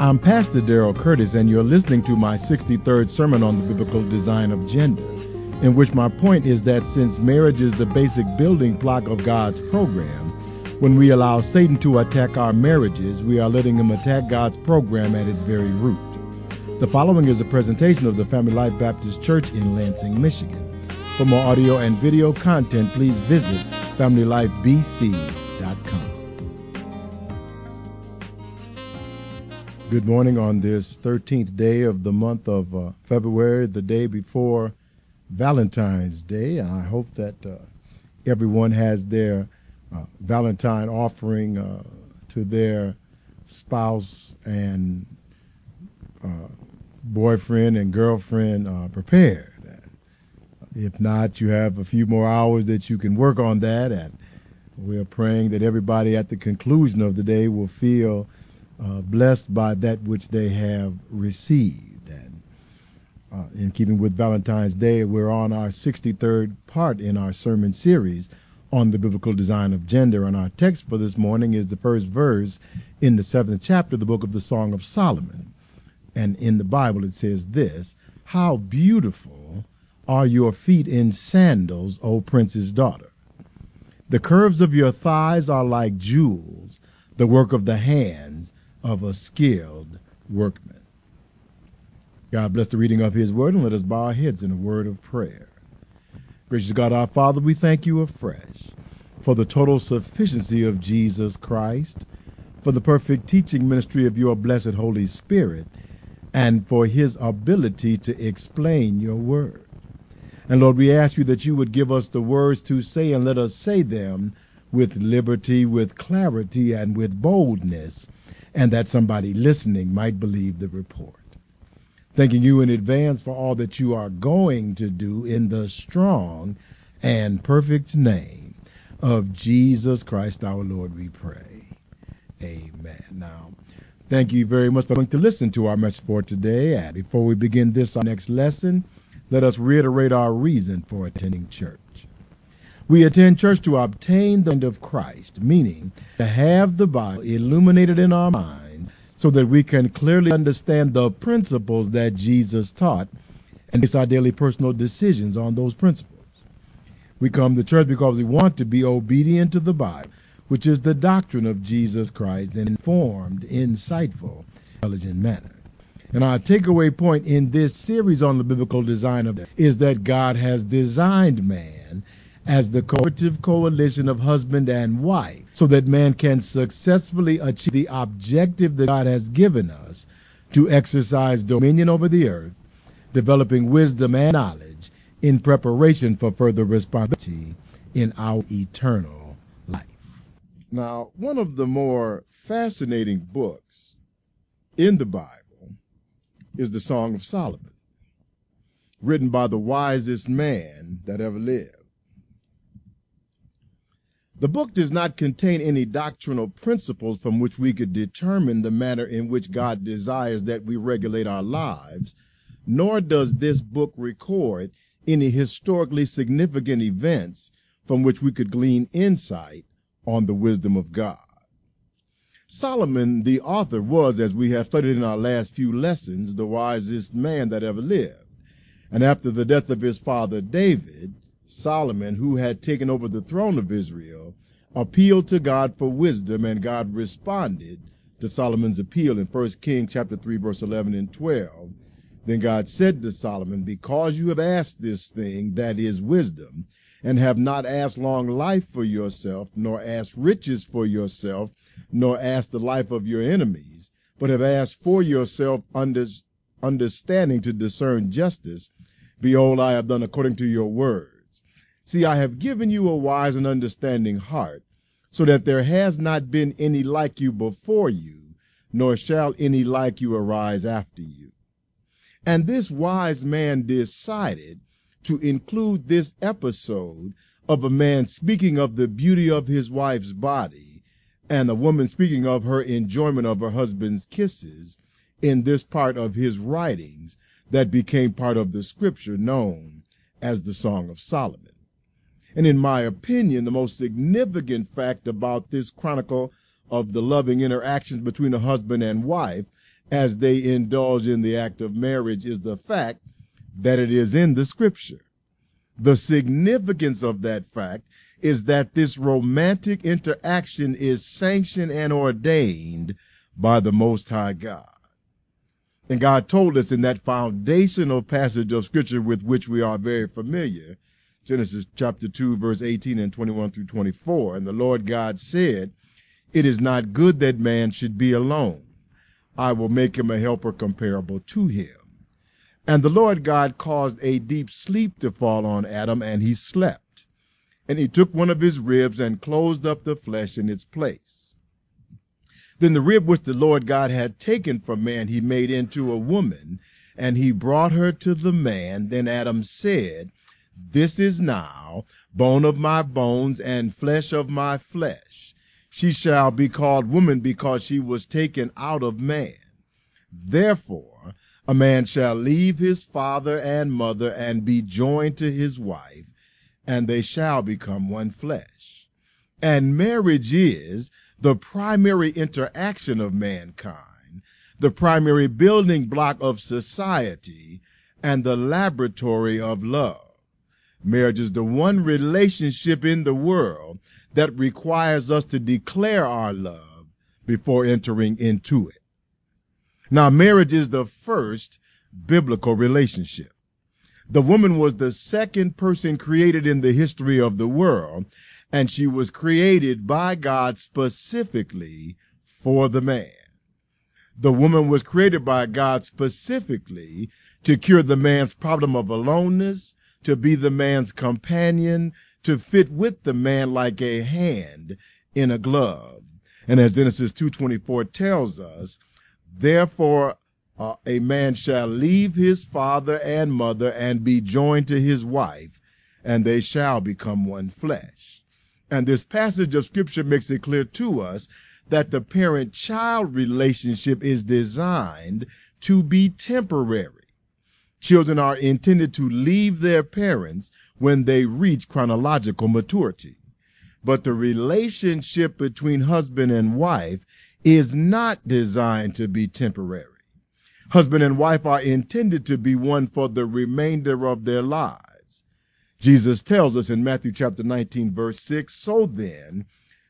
I'm Pastor Daryl Curtis, and you're listening to my 63rd sermon on the biblical design of gender, in which my point is that since marriage is the basic building block of God's program, when we allow Satan to attack our marriages, we are letting him attack God's program at its very root. The following is a presentation of the Family Life Baptist Church in Lansing, Michigan. For more audio and video content, please visit FamilyLifeBC.com. Good morning on this 13th day of the month of uh, February, the day before Valentine's Day. And I hope that uh, everyone has their uh, Valentine offering uh, to their spouse and uh, boyfriend and girlfriend uh, prepared. If not, you have a few more hours that you can work on that. And we're praying that everybody at the conclusion of the day will feel uh, blessed by that which they have received. And uh, in keeping with Valentine's Day, we're on our 63rd part in our sermon series on the biblical design of gender. And our text for this morning is the first verse in the seventh chapter of the book of the Song of Solomon. And in the Bible, it says this How beautiful are your feet in sandals, O prince's daughter! The curves of your thighs are like jewels, the work of the hands of a skilled workman. God bless the reading of his word, and let us bow our heads in a word of prayer. Gracious God, our Father, we thank you afresh for the total sufficiency of Jesus Christ, for the perfect teaching ministry of your blessed Holy Spirit, and for his ability to explain your word. And Lord, we ask you that you would give us the words to say and let us say them with liberty, with clarity, and with boldness, and that somebody listening might believe the report. Thanking you in advance for all that you are going to do in the strong and perfect name of Jesus Christ our Lord, we pray. Amen. Now, thank you very much for going to listen to our message for today. And before we begin this, our next lesson, let us reiterate our reason for attending church. We attend church to obtain the mind of Christ, meaning to have the Bible illuminated in our minds so that we can clearly understand the principles that Jesus taught and base our daily personal decisions on those principles. We come to church because we want to be obedient to the Bible, which is the doctrine of Jesus Christ in informed, insightful, intelligent manner. And our takeaway point in this series on the biblical design of is that God has designed man as the cooperative coalition of husband and wife so that man can successfully achieve the objective that God has given us to exercise dominion over the earth, developing wisdom and knowledge in preparation for further responsibility in our eternal life. Now, one of the more fascinating books in the Bible is the Song of Solomon, written by the wisest man that ever lived. The book does not contain any doctrinal principles from which we could determine the manner in which God desires that we regulate our lives, nor does this book record any historically significant events from which we could glean insight on the wisdom of God. Solomon, the author, was, as we have studied in our last few lessons, the wisest man that ever lived. And after the death of his father David, Solomon, who had taken over the throne of Israel, appealed to God for wisdom, and God responded to Solomon's appeal in 1 Kings chapter 3, verse 11 and 12. Then God said to Solomon, Because you have asked this thing, that is wisdom, and have not asked long life for yourself, nor asked riches for yourself, nor asked the life of your enemies, but have asked for yourself under, understanding to discern justice. Behold, I have done according to your words. See, I have given you a wise and understanding heart, so that there has not been any like you before you, nor shall any like you arise after you. And this wise man decided to include this episode of a man speaking of the beauty of his wife's body and a woman speaking of her enjoyment of her husband's kisses in this part of his writings that became part of the scripture known as the Song of Solomon. And in my opinion, the most significant fact about this chronicle of the loving interactions between a husband and wife as they indulge in the act of marriage is the fact that it is in the scripture. The significance of that fact is that this romantic interaction is sanctioned and ordained by the Most High God. And God told us in that foundational passage of scripture with which we are very familiar, Genesis chapter 2, verse 18 and 21 through 24. And the Lord God said, It is not good that man should be alone. I will make him a helper comparable to him. And the Lord God caused a deep sleep to fall on Adam, and he slept. And he took one of his ribs and closed up the flesh in its place. Then the rib which the Lord God had taken from man he made into a woman, and he brought her to the man. Then Adam said, This is now bone of my bones and flesh of my flesh. She shall be called woman because she was taken out of man. Therefore, a man shall leave his father and mother and be joined to his wife, and they shall become one flesh. And marriage is the primary interaction of mankind, the primary building block of society, and the laboratory of love. Marriage is the one relationship in the world that requires us to declare our love before entering into it. Now, marriage is the first biblical relationship. The woman was the second person created in the history of the world, and she was created by God specifically for the man. The woman was created by God specifically to cure the man's problem of aloneness, to be the man's companion, to fit with the man like a hand in a glove. And as Genesis 2.24 tells us, Therefore, uh, a man shall leave his father and mother and be joined to his wife, and they shall become one flesh. And this passage of scripture makes it clear to us that the parent child relationship is designed to be temporary. Children are intended to leave their parents when they reach chronological maturity. But the relationship between husband and wife is not designed to be temporary. Husband and wife are intended to be one for the remainder of their lives. Jesus tells us in Matthew chapter 19 verse 6, so then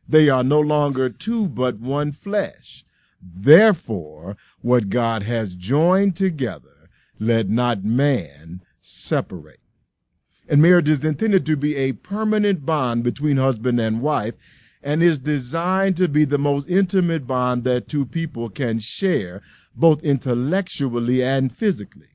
they are no longer two but one flesh. Therefore, what God has joined together, let not man separate. And marriage is intended to be a permanent bond between husband and wife and is designed to be the most intimate bond that two people can share, both intellectually and physically.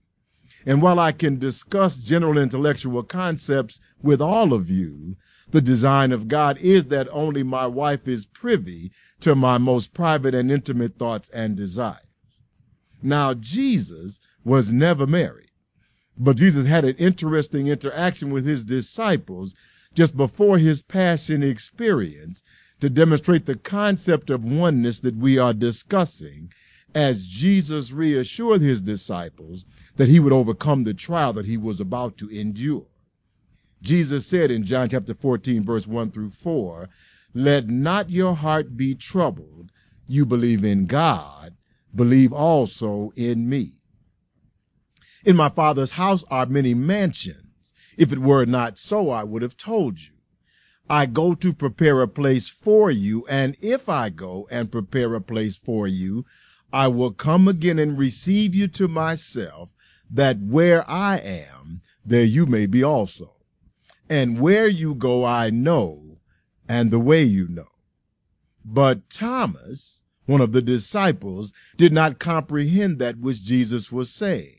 And while I can discuss general intellectual concepts with all of you, the design of God is that only my wife is privy to my most private and intimate thoughts and desires. Now, Jesus was never married, but Jesus had an interesting interaction with his disciples just before his passion experience to demonstrate the concept of oneness that we are discussing as Jesus reassured his disciples that he would overcome the trial that he was about to endure. Jesus said in John chapter 14 verse 1 through 4, let not your heart be troubled. You believe in God, believe also in me. In my father's house are many mansions. If it were not so, I would have told you. I go to prepare a place for you, and if I go and prepare a place for you, I will come again and receive you to myself, that where I am, there you may be also. And where you go, I know, and the way you know. But Thomas, one of the disciples, did not comprehend that which Jesus was saying.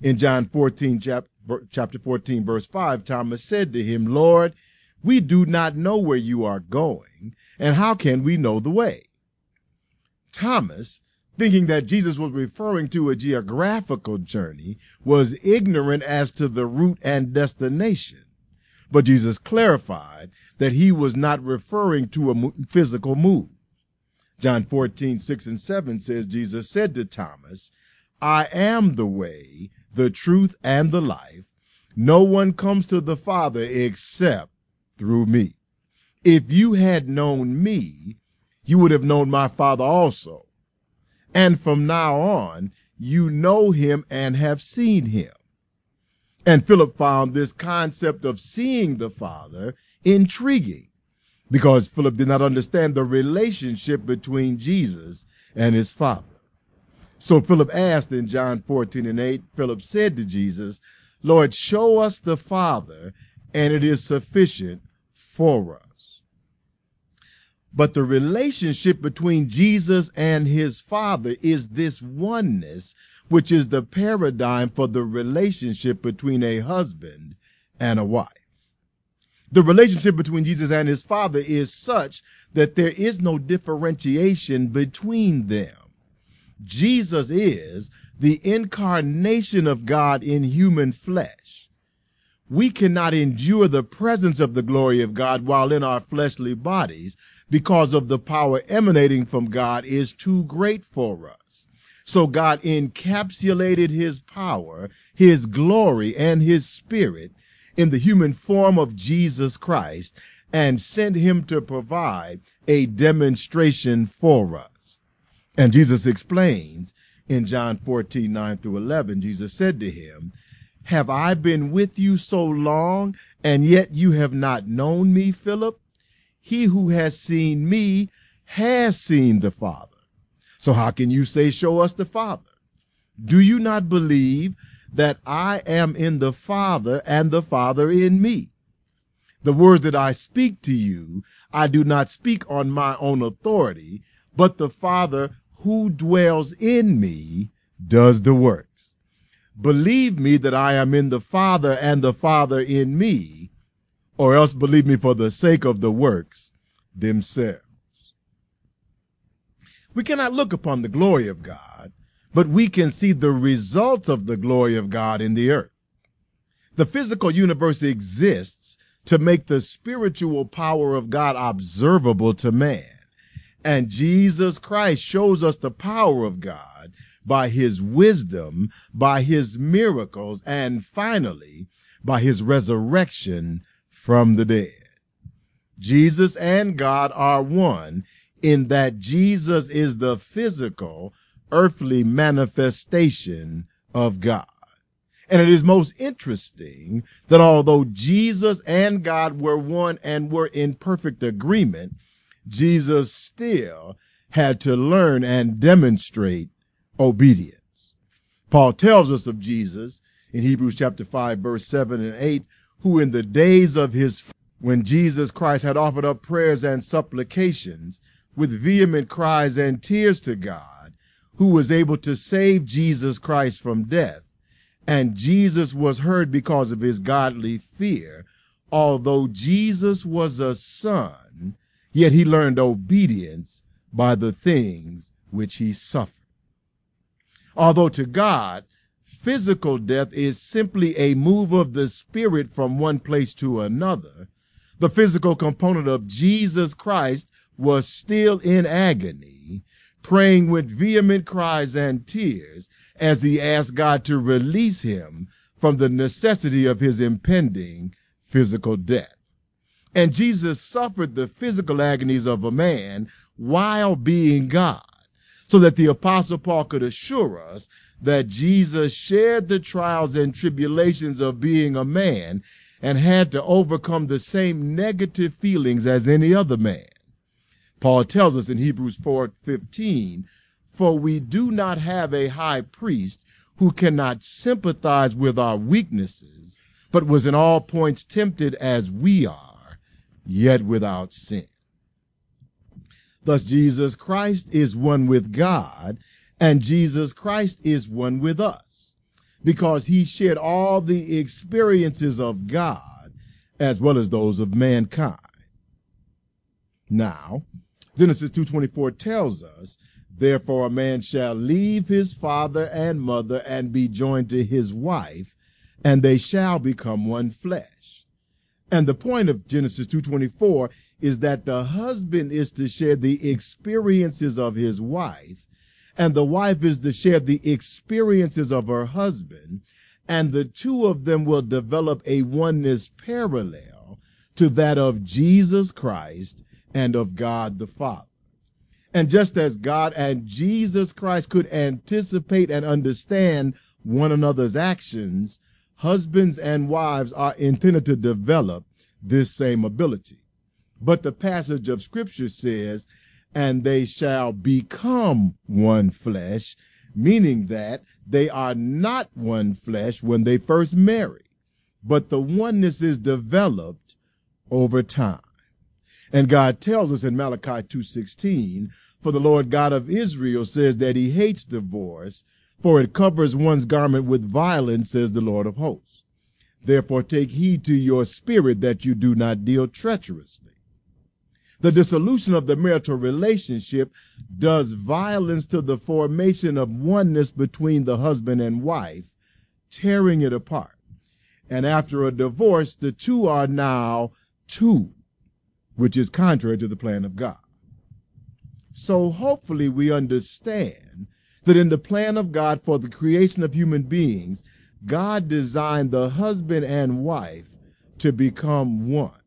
In John 14, chapter chapter 14, verse 5, Thomas said to him, Lord, we do not know where you are going, and how can we know the way? Thomas, thinking that Jesus was referring to a geographical journey, was ignorant as to the route and destination. But Jesus clarified that he was not referring to a physical move. John 14, 6 and 7 says, Jesus said to Thomas, I am the way, the truth, and the life. No one comes to the Father except through me. If you had known me, you would have known my Father also. and from now on you know him and have seen him. And Philip found this concept of seeing the Father intriguing because Philip did not understand the relationship between Jesus and his Father. So Philip asked in John 14 and 8, Philip said to Jesus, Lord, show us the Father, and it is sufficient for us. But the relationship between Jesus and his Father is this oneness, which is the paradigm for the relationship between a husband and a wife. The relationship between Jesus and his Father is such that there is no differentiation between them. Jesus is the incarnation of God in human flesh. We cannot endure the presence of the glory of God while in our fleshly bodies because of the power emanating from God is too great for us. So God encapsulated his power, his glory, and his spirit in the human form of Jesus Christ and sent him to provide a demonstration for us. And Jesus explains in John 14, 9 through 11, Jesus said to him, Have I been with you so long, and yet you have not known me, Philip? He who has seen me has seen the Father. So how can you say, Show us the Father? Do you not believe that I am in the Father and the Father in me? The words that I speak to you, I do not speak on my own authority, but the Father who dwells in me does the works. Believe me that I am in the Father and the Father in me, or else believe me for the sake of the works themselves. We cannot look upon the glory of God, but we can see the results of the glory of God in the earth. The physical universe exists to make the spiritual power of God observable to man. And Jesus Christ shows us the power of God by his wisdom, by his miracles, and finally, by his resurrection from the dead. Jesus and God are one in that Jesus is the physical, earthly manifestation of God. And it is most interesting that although Jesus and God were one and were in perfect agreement, Jesus still had to learn and demonstrate obedience. Paul tells us of Jesus in Hebrews chapter 5 verse 7 and 8, who in the days of his, when Jesus Christ had offered up prayers and supplications with vehement cries and tears to God, who was able to save Jesus Christ from death. And Jesus was heard because of his godly fear. Although Jesus was a son, Yet he learned obedience by the things which he suffered. Although to God, physical death is simply a move of the spirit from one place to another, the physical component of Jesus Christ was still in agony, praying with vehement cries and tears as he asked God to release him from the necessity of his impending physical death. And Jesus suffered the physical agonies of a man while being God, so that the apostle Paul could assure us that Jesus shared the trials and tribulations of being a man and had to overcome the same negative feelings as any other man. Paul tells us in Hebrews 4:15, "For we do not have a high priest who cannot sympathize with our weaknesses, but was in all points tempted as we are." Yet without sin. Thus, Jesus Christ is one with God, and Jesus Christ is one with us, because he shared all the experiences of God as well as those of mankind. Now, Genesis 2.24 tells us, Therefore a man shall leave his father and mother and be joined to his wife, and they shall become one flesh. And the point of Genesis 2:24 is that the husband is to share the experiences of his wife, and the wife is to share the experiences of her husband, and the two of them will develop a oneness parallel to that of Jesus Christ and of God the Father. And just as God and Jesus Christ could anticipate and understand one another's actions, husbands and wives are intended to develop this same ability. But the passage of scripture says, and they shall become one flesh, meaning that they are not one flesh when they first marry, but the oneness is developed over time. And God tells us in Malachi 2:16, for the Lord God of Israel says that he hates divorce, for it covers one's garment with violence, says the Lord of hosts. Therefore take heed to your spirit that you do not deal treacherously. The dissolution of the marital relationship does violence to the formation of oneness between the husband and wife, tearing it apart. And after a divorce, the two are now two, which is contrary to the plan of God. So hopefully we understand that in the plan of God for the creation of human beings, God designed the husband and wife to become one.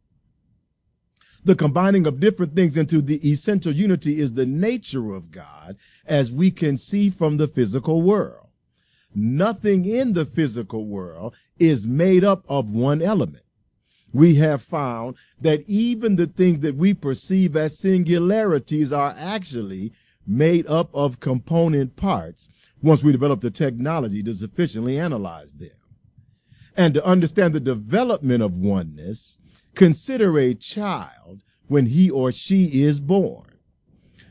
The combining of different things into the essential unity is the nature of God as we can see from the physical world. Nothing in the physical world is made up of one element. We have found that even the things that we perceive as singularities are actually made up of component parts once we develop the technology to sufficiently analyze them. And to understand the development of oneness, consider a child when he or she is born.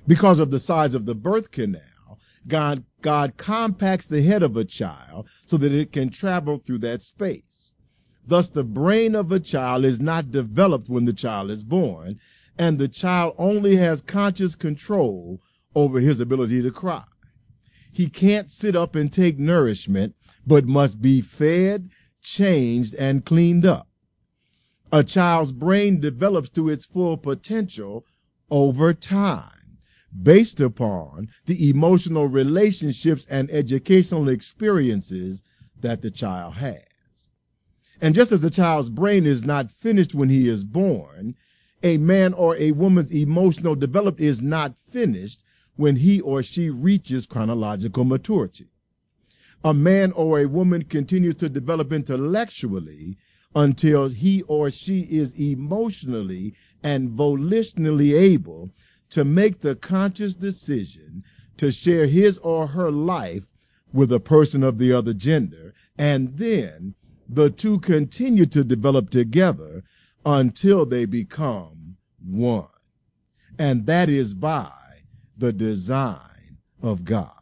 Because of the size of the birth canal, God, God compacts the head of a child so that it can travel through that space. Thus, the brain of a child is not developed when the child is born, and the child only has conscious control over his ability to cry. He can't sit up and take nourishment, but must be fed, changed, and cleaned up a child's brain develops to its full potential over time based upon the emotional relationships and educational experiences that the child has. And just as a child's brain is not finished when he is born, a man or a woman's emotional development is not finished when he or she reaches chronological maturity. A man or a woman continues to develop intellectually until he or she is emotionally and volitionally able to make the conscious decision to share his or her life with a person of the other gender. And then the two continue to develop together until they become one. And that is by the design of God.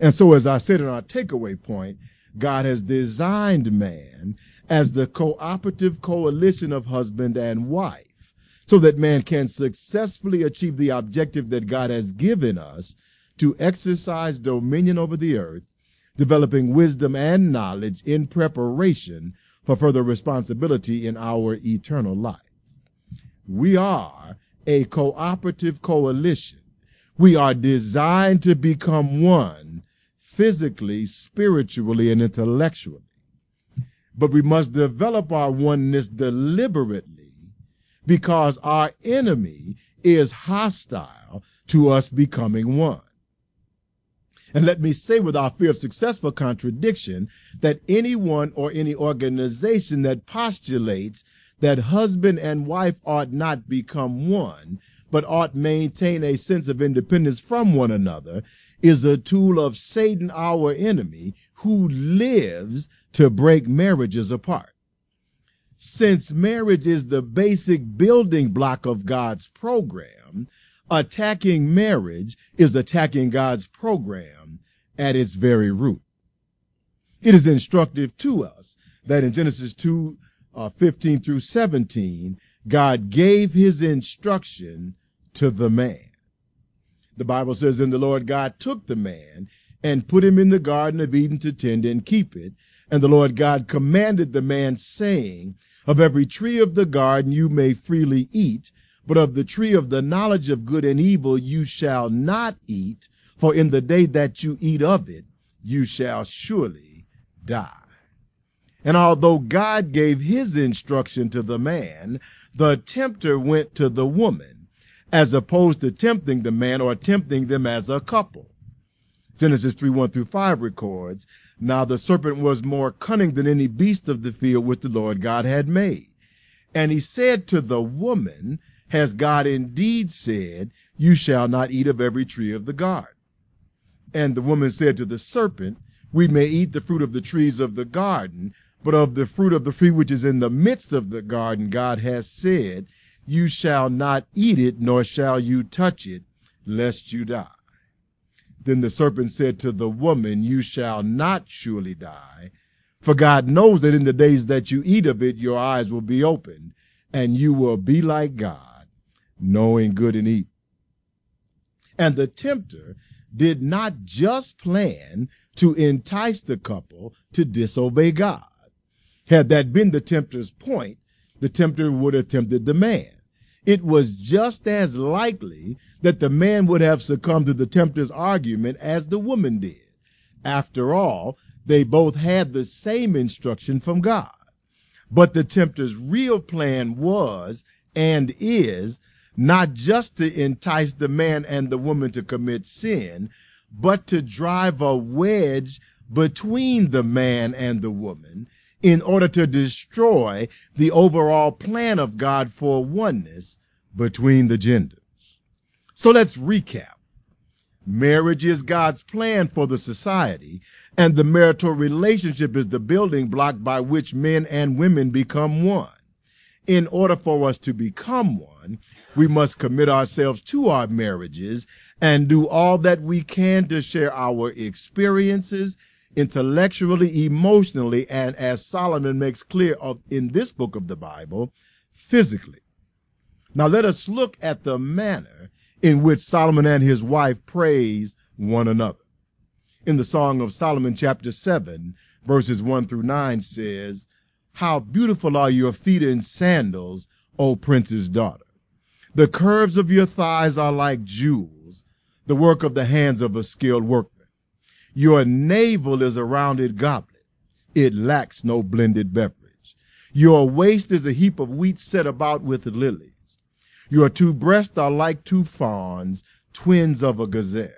And so, as I said in our takeaway point, God has designed man as the cooperative coalition of husband and wife so that man can successfully achieve the objective that God has given us to exercise dominion over the earth, developing wisdom and knowledge in preparation for further responsibility in our eternal life. We are a cooperative coalition. We are designed to become one physically, spiritually, and intellectually but we must develop our oneness deliberately because our enemy is hostile to us becoming one. And let me say without fear of successful contradiction that anyone or any organization that postulates that husband and wife ought not become one, but ought maintain a sense of independence from one another is a tool of Satan, our enemy, who lives to break marriages apart. Since marriage is the basic building block of God's program, attacking marriage is attacking God's program at its very root. It is instructive to us that in Genesis 2, uh, 15 through 17, God gave his instruction to the man. The Bible says, and the Lord God took the man and put him in the garden of Eden to tend and keep it. And the Lord God commanded the man, saying, Of every tree of the garden you may freely eat, but of the tree of the knowledge of good and evil you shall not eat, for in the day that you eat of it, you shall surely die. And although God gave his instruction to the man, the tempter went to the woman as opposed to tempting the man or tempting them as a couple. Genesis 3 1 through 5 records, Now the serpent was more cunning than any beast of the field which the Lord God had made. And he said to the woman, Has God indeed said, You shall not eat of every tree of the garden? And the woman said to the serpent, We may eat the fruit of the trees of the garden, but of the fruit of the tree which is in the midst of the garden, God has said, You shall not eat it, nor shall you touch it, lest you die. Then the serpent said to the woman, You shall not surely die. For God knows that in the days that you eat of it, your eyes will be opened, and you will be like God, knowing good and evil. And the tempter did not just plan to entice the couple to disobey God. Had that been the tempter's point, the tempter would have tempted the man. It was just as likely that the man would have succumbed to the tempter's argument as the woman did. After all, they both had the same instruction from God. But the tempter's real plan was and is not just to entice the man and the woman to commit sin, but to drive a wedge between the man and the woman in order to destroy the overall plan of God for oneness between the genders. So let's recap. Marriage is God's plan for the society, and the marital relationship is the building block by which men and women become one. In order for us to become one, we must commit ourselves to our marriages and do all that we can to share our experiences intellectually, emotionally, and as Solomon makes clear of, in this book of the Bible, physically. Now let us look at the manner in which Solomon and his wife praise one another. In the Song of Solomon, chapter 7, verses 1 through 9 says, How beautiful are your feet in sandals, O prince's daughter. The curves of your thighs are like jewels, the work of the hands of a skilled workman. Your navel is a rounded goblet. It lacks no blended beverage. Your waist is a heap of wheat set about with lilies. Your two breasts are like two fawns, twins of a gazelle.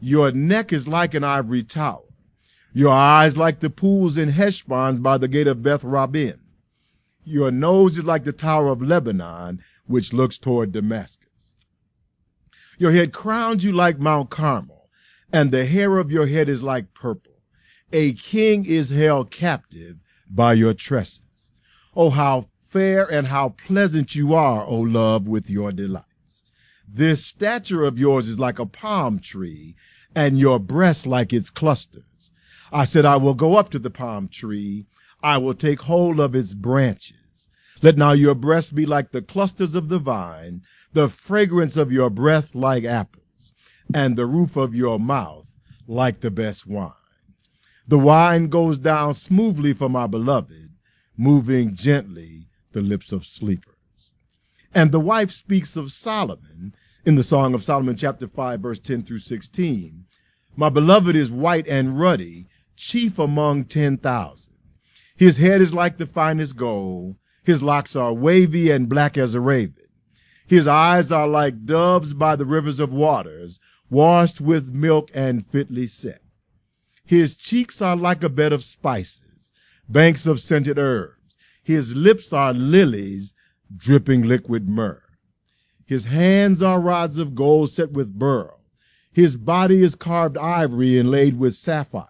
Your neck is like an ivory tower. Your eyes like the pools in Heshbon by the gate of Beth Rabbim. Your nose is like the tower of Lebanon, which looks toward Damascus. Your head crowns you like Mount Carmel, and the hair of your head is like purple. A king is held captive by your tresses. Oh, how fair and how pleasant you are, O love, with your delights. This stature of yours is like a palm tree, and your breast like its clusters. I said, I will go up to the palm tree. I will take hold of its branches. Let now your breast be like the clusters of the vine, the fragrance of your breath like apples, and the roof of your mouth like the best wine. The wine goes down smoothly for my beloved, moving gently the lips of sleepers. And the wife speaks of Solomon in the Song of Solomon, chapter 5, verse 10 through 16. My beloved is white and ruddy, chief among 10,000. His head is like the finest gold his locks are wavy and black as a raven. His eyes are like doves by the rivers of waters, washed with milk and fitly set. His cheeks are like a bed of spices, banks of scented herbs. His lips are lilies, dripping liquid myrrh. His hands are rods of gold set with beryl. His body is carved ivory inlaid with sapphires.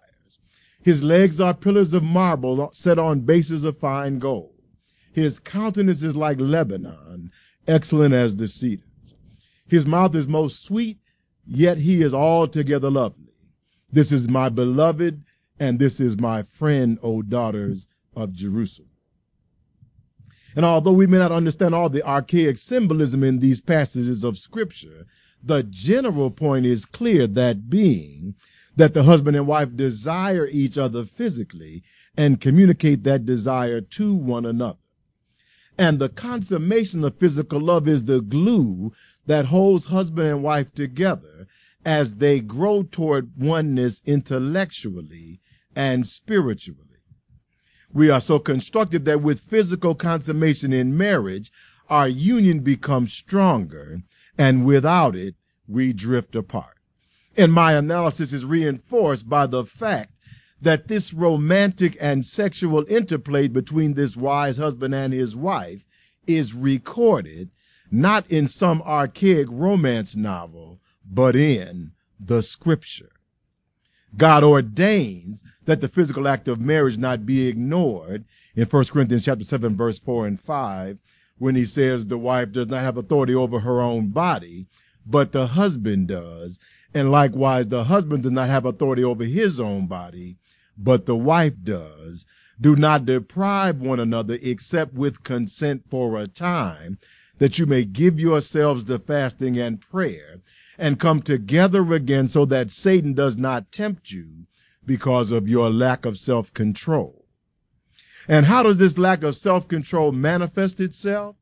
His legs are pillars of marble set on bases of fine gold. His countenance is like Lebanon, excellent as the cedars. His mouth is most sweet, yet he is altogether lovely. This is my beloved, and this is my friend, O daughters of Jerusalem. And although we may not understand all the archaic symbolism in these passages of scripture, the general point is clear that being that the husband and wife desire each other physically and communicate that desire to one another. And the consummation of physical love is the glue that holds husband and wife together as they grow toward oneness intellectually and spiritually. We are so constructed that with physical consummation in marriage, our union becomes stronger and without it, we drift apart. And my analysis is reinforced by the fact that this romantic and sexual interplay between this wise husband and his wife is recorded not in some archaic romance novel, but in the scripture. God ordains that the physical act of marriage not be ignored in 1 Corinthians chapter 7 verse 4 and 5 when he says the wife does not have authority over her own body, but the husband does. And likewise, the husband does not have authority over his own body, but the wife does. Do not deprive one another except with consent for a time, that you may give yourselves to fasting and prayer and come together again so that Satan does not tempt you because of your lack of self-control. And how does this lack of self-control manifest itself?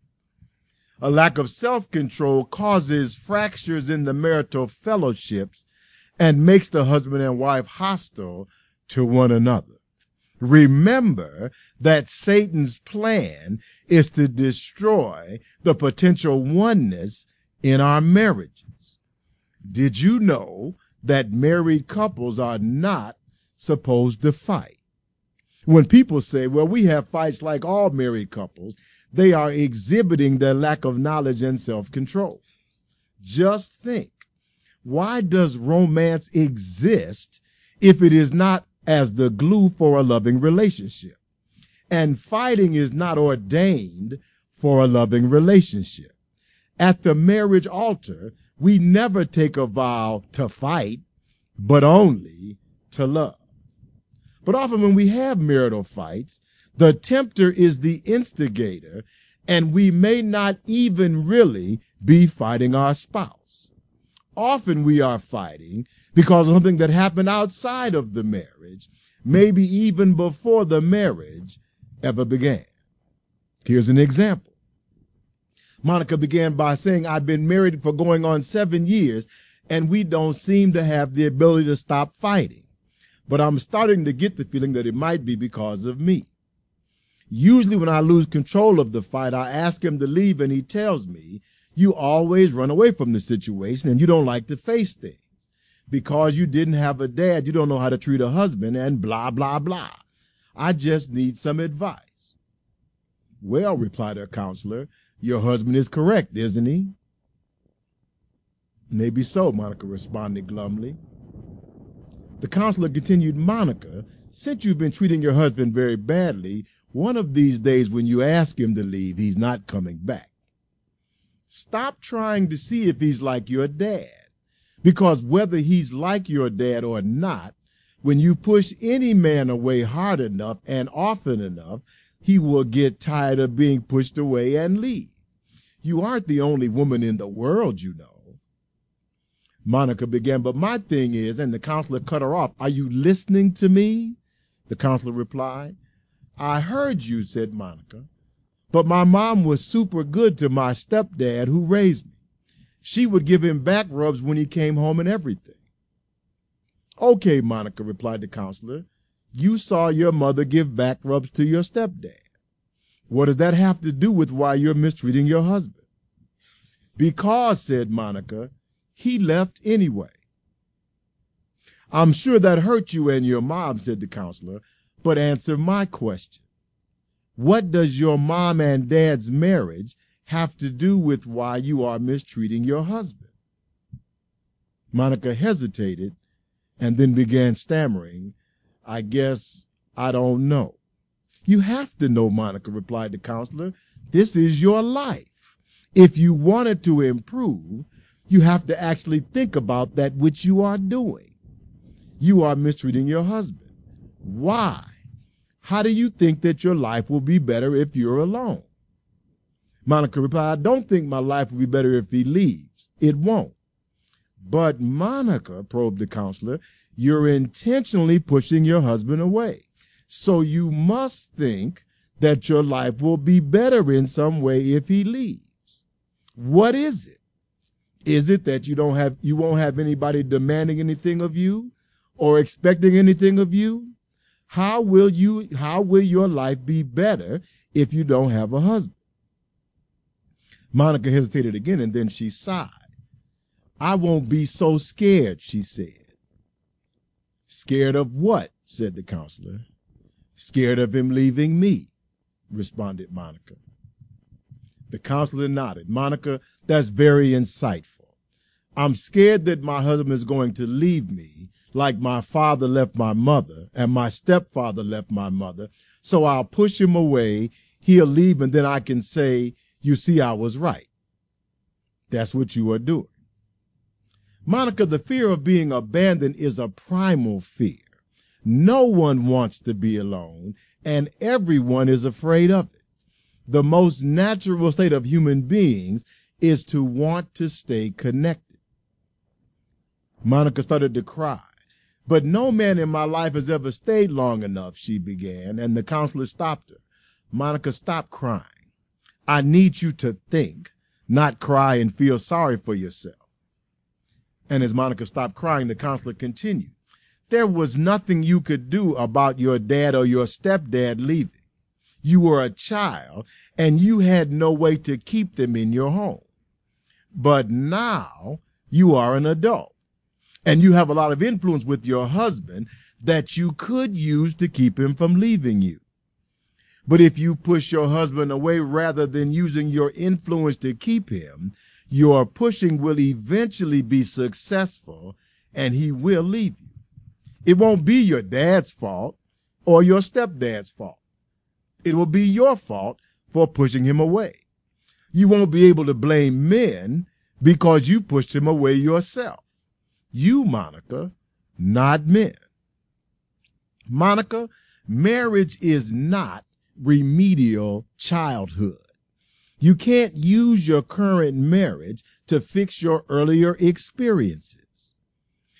A lack of self-control causes fractures in the marital fellowships and makes the husband and wife hostile to one another. Remember that Satan's plan is to destroy the potential oneness in our marriages. Did you know that married couples are not supposed to fight? When people say, well, we have fights like all married couples, they are exhibiting their lack of knowledge and self-control. Just think, why does romance exist if it is not as the glue for a loving relationship? And fighting is not ordained for a loving relationship. At the marriage altar, we never take a vow to fight, but only to love. But often when we have marital fights, the tempter is the instigator, and we may not even really be fighting our spouse. Often we are fighting because something that happened outside of the marriage, maybe even before the marriage ever began. Here's an example. Monica began by saying, I've been married for going on seven years, and we don't seem to have the ability to stop fighting but I'm starting to get the feeling that it might be because of me. Usually when I lose control of the fight, I ask him to leave and he tells me, you always run away from the situation and you don't like to face things. Because you didn't have a dad, you don't know how to treat a husband and blah, blah, blah. I just need some advice. Well, replied her counselor, your husband is correct, isn't he? Maybe so, Monica responded glumly. The counselor continued, Monica, since you've been treating your husband very badly, one of these days when you ask him to leave, he's not coming back. Stop trying to see if he's like your dad. Because whether he's like your dad or not, when you push any man away hard enough and often enough, he will get tired of being pushed away and leave. You aren't the only woman in the world, you know. Monica began, but my thing is, and the counselor cut her off. Are you listening to me? The counselor replied. I heard you, said Monica, but my mom was super good to my stepdad who raised me. She would give him back rubs when he came home and everything. Okay, Monica, replied the counselor. You saw your mother give back rubs to your stepdad. What does that have to do with why you're mistreating your husband? Because, said Monica, he left anyway. I'm sure that hurt you and your mom, said the counselor, but answer my question. What does your mom and dad's marriage have to do with why you are mistreating your husband? Monica hesitated and then began stammering, I guess I don't know. You have to know, Monica, replied the counselor. This is your life. If you wanted to improve, you have to actually think about that which you are doing. You are mistreating your husband. Why? How do you think that your life will be better if you're alone? Monica replied, I don't think my life will be better if he leaves. It won't. But Monica, probed the counselor, you're intentionally pushing your husband away. So you must think that your life will be better in some way if he leaves. What is it? Is it that you don't have, you won't have anybody demanding anything of you or expecting anything of you? How will you, how will your life be better if you don't have a husband? Monica hesitated again and then she sighed. I won't be so scared, she said. Scared of what? said the counselor. Scared of him leaving me, responded Monica. The counselor nodded. Monica, that's very insightful. I'm scared that my husband is going to leave me like my father left my mother and my stepfather left my mother. So I'll push him away. He'll leave and then I can say, you see, I was right. That's what you are doing. Monica, the fear of being abandoned is a primal fear. No one wants to be alone and everyone is afraid of it. The most natural state of human beings is to want to stay connected. Monica started to cry. But no man in my life has ever stayed long enough, she began, and the counselor stopped her. Monica, stopped crying. I need you to think, not cry and feel sorry for yourself. And as Monica stopped crying, the counselor continued. There was nothing you could do about your dad or your stepdad leaving. You were a child and you had no way to keep them in your home. But now you are an adult and you have a lot of influence with your husband that you could use to keep him from leaving you. But if you push your husband away rather than using your influence to keep him, your pushing will eventually be successful and he will leave you. It won't be your dad's fault or your stepdad's fault. It will be your fault for pushing him away. You won't be able to blame men because you pushed him away yourself. You, Monica, not men. Monica, marriage is not remedial childhood. You can't use your current marriage to fix your earlier experiences.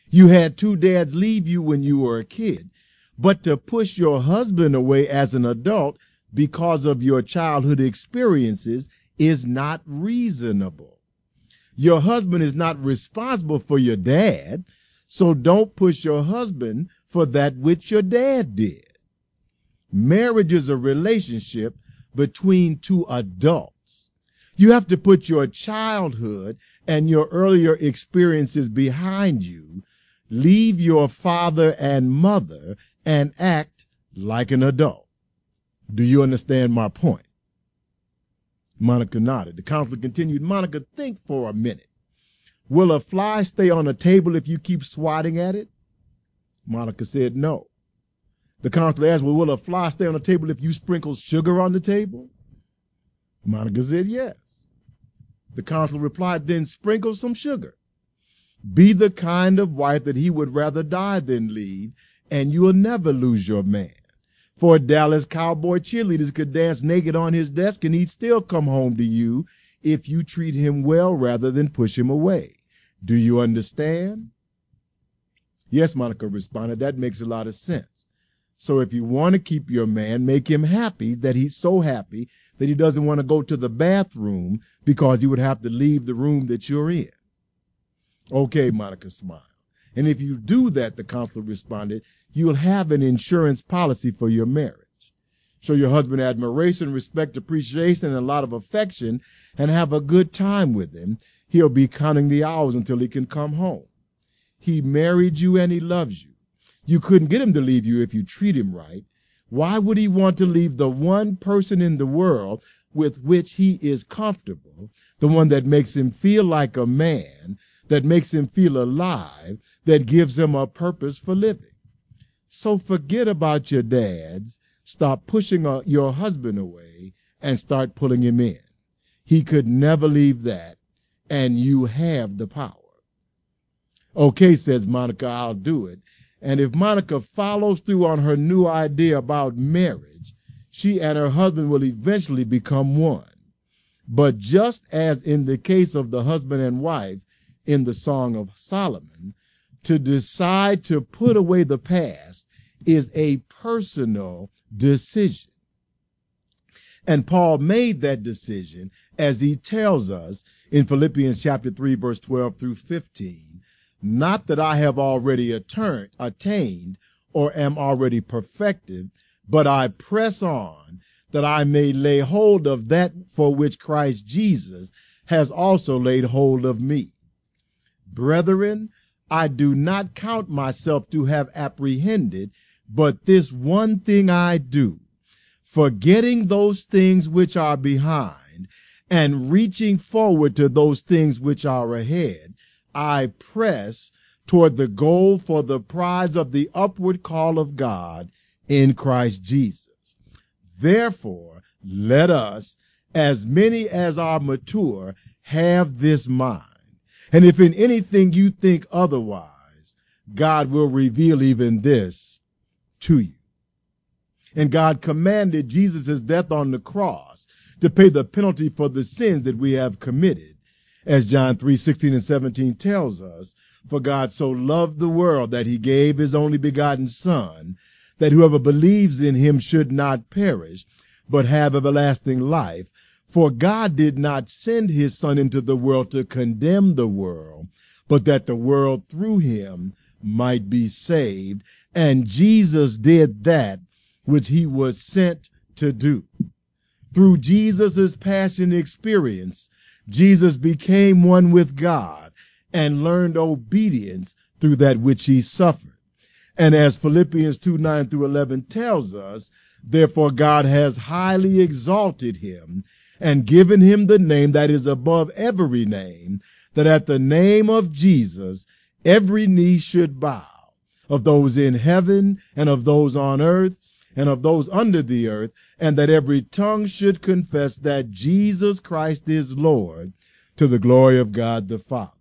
You had two dads leave you when you were a kid, but to push your husband away as an adult because of your childhood experiences is not reasonable. Your husband is not responsible for your dad, so don't push your husband for that which your dad did. Marriage is a relationship between two adults. You have to put your childhood and your earlier experiences behind you, leave your father and mother, and act like an adult. Do you understand my point? Monica nodded. The counselor continued, Monica, think for a minute. Will a fly stay on a table if you keep swatting at it? Monica said no. The counselor asked, well, will a fly stay on the table if you sprinkle sugar on the table? Monica said yes. The counselor replied, then sprinkle some sugar. Be the kind of wife that he would rather die than leave, and you will never lose your man. Four Dallas Cowboy cheerleaders could dance naked on his desk and he'd still come home to you if you treat him well rather than push him away. Do you understand? Yes, Monica responded. That makes a lot of sense. So if you want to keep your man, make him happy that he's so happy that he doesn't want to go to the bathroom because he would have to leave the room that you're in. Okay, Monica smiled. And if you do that, the counselor responded, you'll have an insurance policy for your marriage. Show your husband admiration, respect, appreciation, and a lot of affection, and have a good time with him. He'll be counting the hours until he can come home. He married you and he loves you. You couldn't get him to leave you if you treat him right. Why would he want to leave the one person in the world with which he is comfortable, the one that makes him feel like a man, that makes him feel alive, that gives him a purpose for living? So forget about your dads, stop pushing uh, your husband away, and start pulling him in. He could never leave that, and you have the power. Okay, says Monica, I'll do it. And if Monica follows through on her new idea about marriage, she and her husband will eventually become one. But just as in the case of the husband and wife in the Song of Solomon, to decide to put away the past is a personal decision. And Paul made that decision as he tells us in Philippians chapter 3 verse 12 through 15, not that I have already attained, or am already perfected, but I press on that I may lay hold of that for which Christ Jesus has also laid hold of me. Brethren, I do not count myself to have apprehended, but this one thing I do, forgetting those things which are behind and reaching forward to those things which are ahead, I press toward the goal for the prize of the upward call of God in Christ Jesus. Therefore, let us, as many as are mature, have this mind. And if in anything you think otherwise, God will reveal even this to you. And God commanded Jesus' death on the cross to pay the penalty for the sins that we have committed. As John 3, 16 and 17 tells us, for God so loved the world that he gave his only begotten son, that whoever believes in him should not perish, but have everlasting life. For God did not send his son into the world to condemn the world, but that the world through him might be saved. And Jesus did that which he was sent to do. Through Jesus' passion experience, Jesus became one with God and learned obedience through that which he suffered. And as Philippians 2, 9 through 11 tells us, therefore God has highly exalted him and given him the name that is above every name, that at the name of Jesus, every knee should bow of those in heaven and of those on earth and of those under the earth, and that every tongue should confess that Jesus Christ is Lord to the glory of God the Father.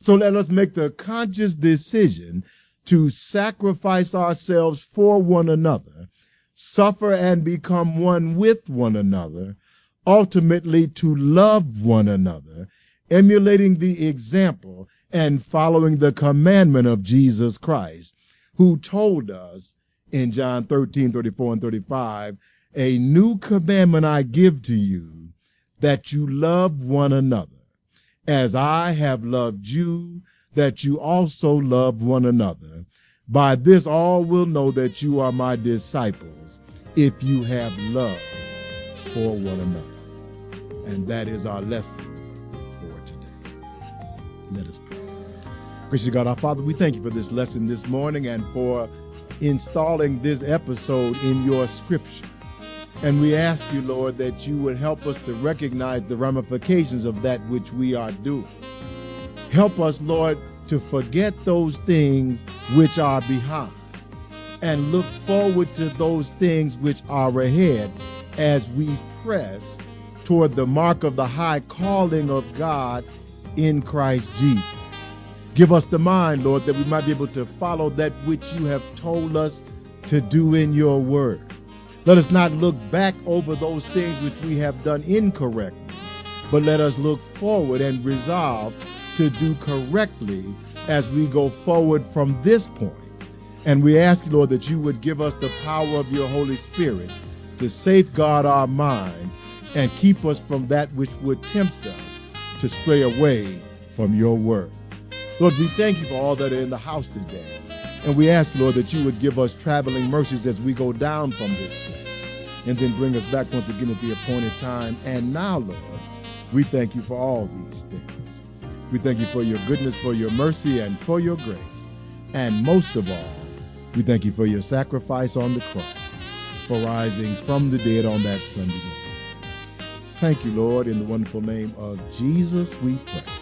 So let us make the conscious decision to sacrifice ourselves for one another, suffer and become one with one another, ultimately to love one another, emulating the example and following the commandment of Jesus Christ, who told us in John 13, 34 and 35, a new commandment I give to you, that you love one another. As I have loved you, that you also love one another. By this all will know that you are my disciples, if you have love for one another. And that is our lesson for today. Let us pray. Gracious God, our Father, we thank you for this lesson this morning and for installing this episode in your scripture. And we ask you, Lord, that you would help us to recognize the ramifications of that which we are doing. Help us, Lord, to forget those things which are behind and look forward to those things which are ahead as we press toward the mark of the high calling of God in Christ Jesus. Give us the mind, Lord, that we might be able to follow that which you have told us to do in your word. Let us not look back over those things which we have done incorrectly, but let us look forward and resolve to do correctly as we go forward from this point. And we ask, Lord, that you would give us the power of your Holy Spirit to safeguard our minds and keep us from that which would tempt us to stray away from your word. Lord, we thank you for all that are in the house today. And we ask, Lord, that you would give us traveling mercies as we go down from this place and then bring us back once again at the appointed time. And now, Lord, we thank you for all these things. We thank you for your goodness, for your mercy, and for your grace. And most of all, we thank you for your sacrifice on the cross, for rising from the dead on that Sunday morning. Thank you, Lord, in the wonderful name of Jesus we pray.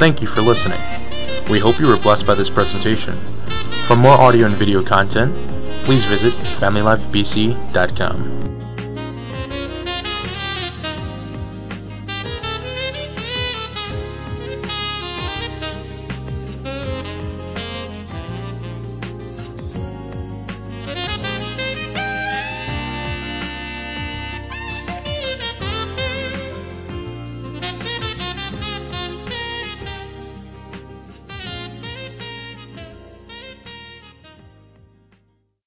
Thank you for listening. We hope you were blessed by this presentation. For more audio and video content, please visit FamilyLifeBC.com.